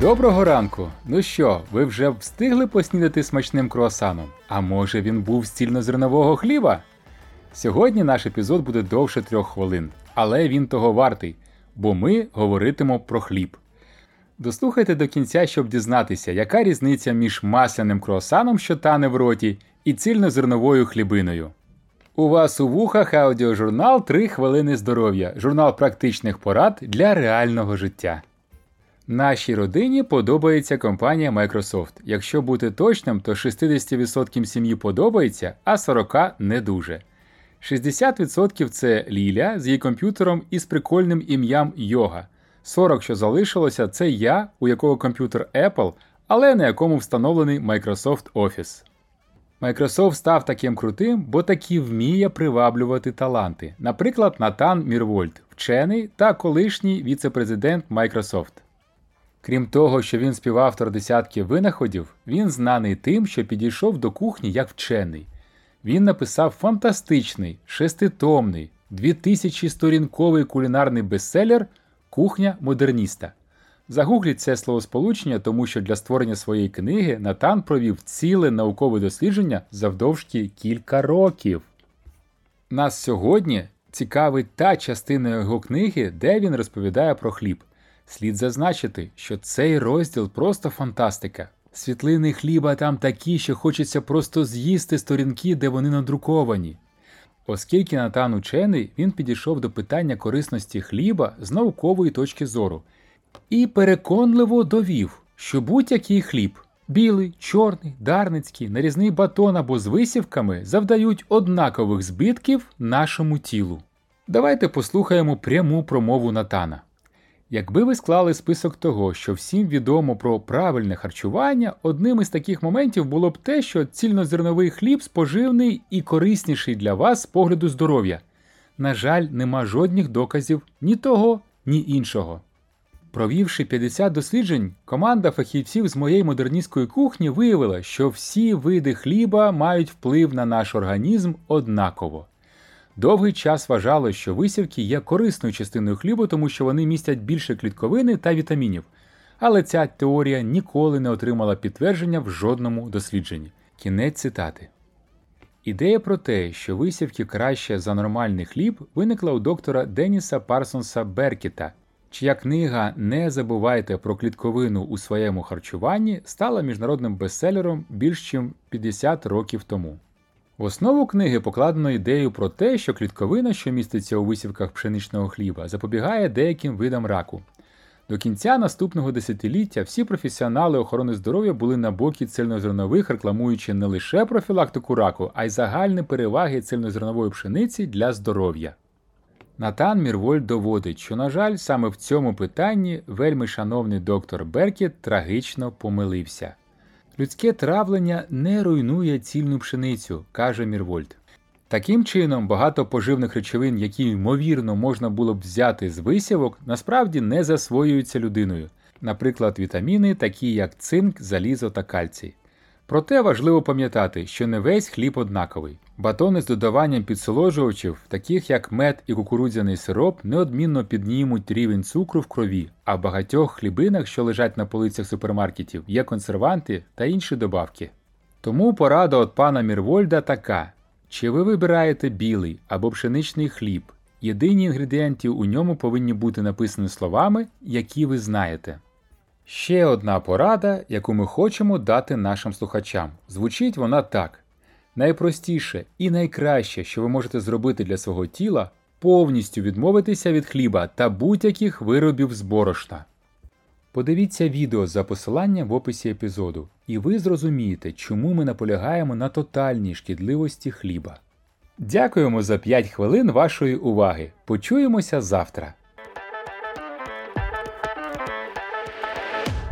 Доброго ранку! Ну що, ви вже встигли поснідати смачним круасаном? А може він був з цільнозернового хліба? Сьогодні наш епізод буде довше трьох хвилин, але він того вартий, бо ми говоритимо про хліб. Дослухайте до кінця, щоб дізнатися, яка різниця між масляним круасаном, що тане в роті, і цільнозерновою хлібиною. У вас у вухах аудіожурнал «3 хвилини здоров'я, журнал практичних порад для реального життя. Нашій родині подобається компанія Microsoft. Якщо бути точним, то 60% сім'ї подобається, а 40% не дуже. 60% це Ліля з її комп'ютером із прикольним ім'ям Йога. 40, що залишилося, це я, у якого комп'ютер Apple, але на якому встановлений Microsoft Office. Microsoft став таким крутим, бо таки вміє приваблювати таланти. Наприклад, Натан Мірвольд, вчений та колишній віце-президент Microsoft. Крім того, що він співавтор десятків винаходів, він знаний тим, що підійшов до кухні як вчений. Він написав фантастичний, шеститомний, 2000-сторінковий кулінарний бестселер Кухня модерніста. Загугліть це словосполучення, тому що для створення своєї книги Натан провів ціле наукове дослідження завдовжки кілька років. Нас сьогодні цікавить та частина його книги, де він розповідає про хліб. Слід зазначити, що цей розділ просто фантастика. Світлини хліба там такі, що хочеться просто з'їсти сторінки, де вони надруковані. Оскільки Натан учений, він підійшов до питання корисності хліба з наукової точки зору і переконливо довів, що будь-який хліб білий, чорний, дарницький, нарізний батон або з висівками завдають однакових збитків нашому тілу. Давайте послухаємо пряму промову Натана. Якби ви склали список того, що всім відомо про правильне харчування, одним із таких моментів було б те, що цільнозерновий хліб споживний і корисніший для вас з погляду здоров'я. На жаль, нема жодних доказів ні того, ні іншого. Провівши 50 досліджень, команда фахівців з моєї модерністської кухні виявила, що всі види хліба мають вплив на наш організм однаково. Довгий час вважали, що висівки є корисною частиною хлібу, тому що вони містять більше клітковини та вітамінів. Але ця теорія ніколи не отримала підтвердження в жодному дослідженні. Кінець цитати. Ідея про те, що висівки краще за нормальний хліб, виникла у доктора Деніса Парсонса Беркіта, чия книга Не забувайте про клітковину у своєму харчуванні стала міжнародним бестселером більш ніж 50 років тому. В основу книги покладено ідею про те, що клітковина, що міститься у висівках пшеничного хліба, запобігає деяким видам раку. До кінця наступного десятиліття всі професіонали охорони здоров'я були на бокі цельнозернових, рекламуючи не лише профілактику раку, а й загальні переваги цельнозернової пшениці для здоров'я. Натан Мірвольд доводить, що, на жаль, саме в цьому питанні вельми шановний доктор Беркет трагічно помилився. Людське травлення не руйнує цільну пшеницю, каже Мірвольд. Таким чином, багато поживних речовин, які ймовірно можна було б взяти з висівок, насправді не засвоюються людиною, наприклад, вітаміни, такі як цинк, залізо та кальцій. Проте важливо пам'ятати, що не весь хліб однаковий. Батони з додаванням підсоложувачів, таких як мед і кукурудзяний сироп, неодмінно піднімуть рівень цукру в крові, а в багатьох хлібинах, що лежать на полицях супермаркетів, є консерванти та інші добавки. Тому порада від пана Мірвольда така: чи ви вибираєте білий або пшеничний хліб? Єдині інгредієнти у ньому повинні бути написані словами, які ви знаєте. Ще одна порада, яку ми хочемо дати нашим слухачам. Звучить вона так: найпростіше і найкраще, що ви можете зробити для свого тіла, повністю відмовитися від хліба та будь-яких виробів з борошна. Подивіться відео за посиланням в описі епізоду, і ви зрозумієте, чому ми наполягаємо на тотальній шкідливості хліба. Дякуємо за 5 хвилин вашої уваги. Почуємося завтра!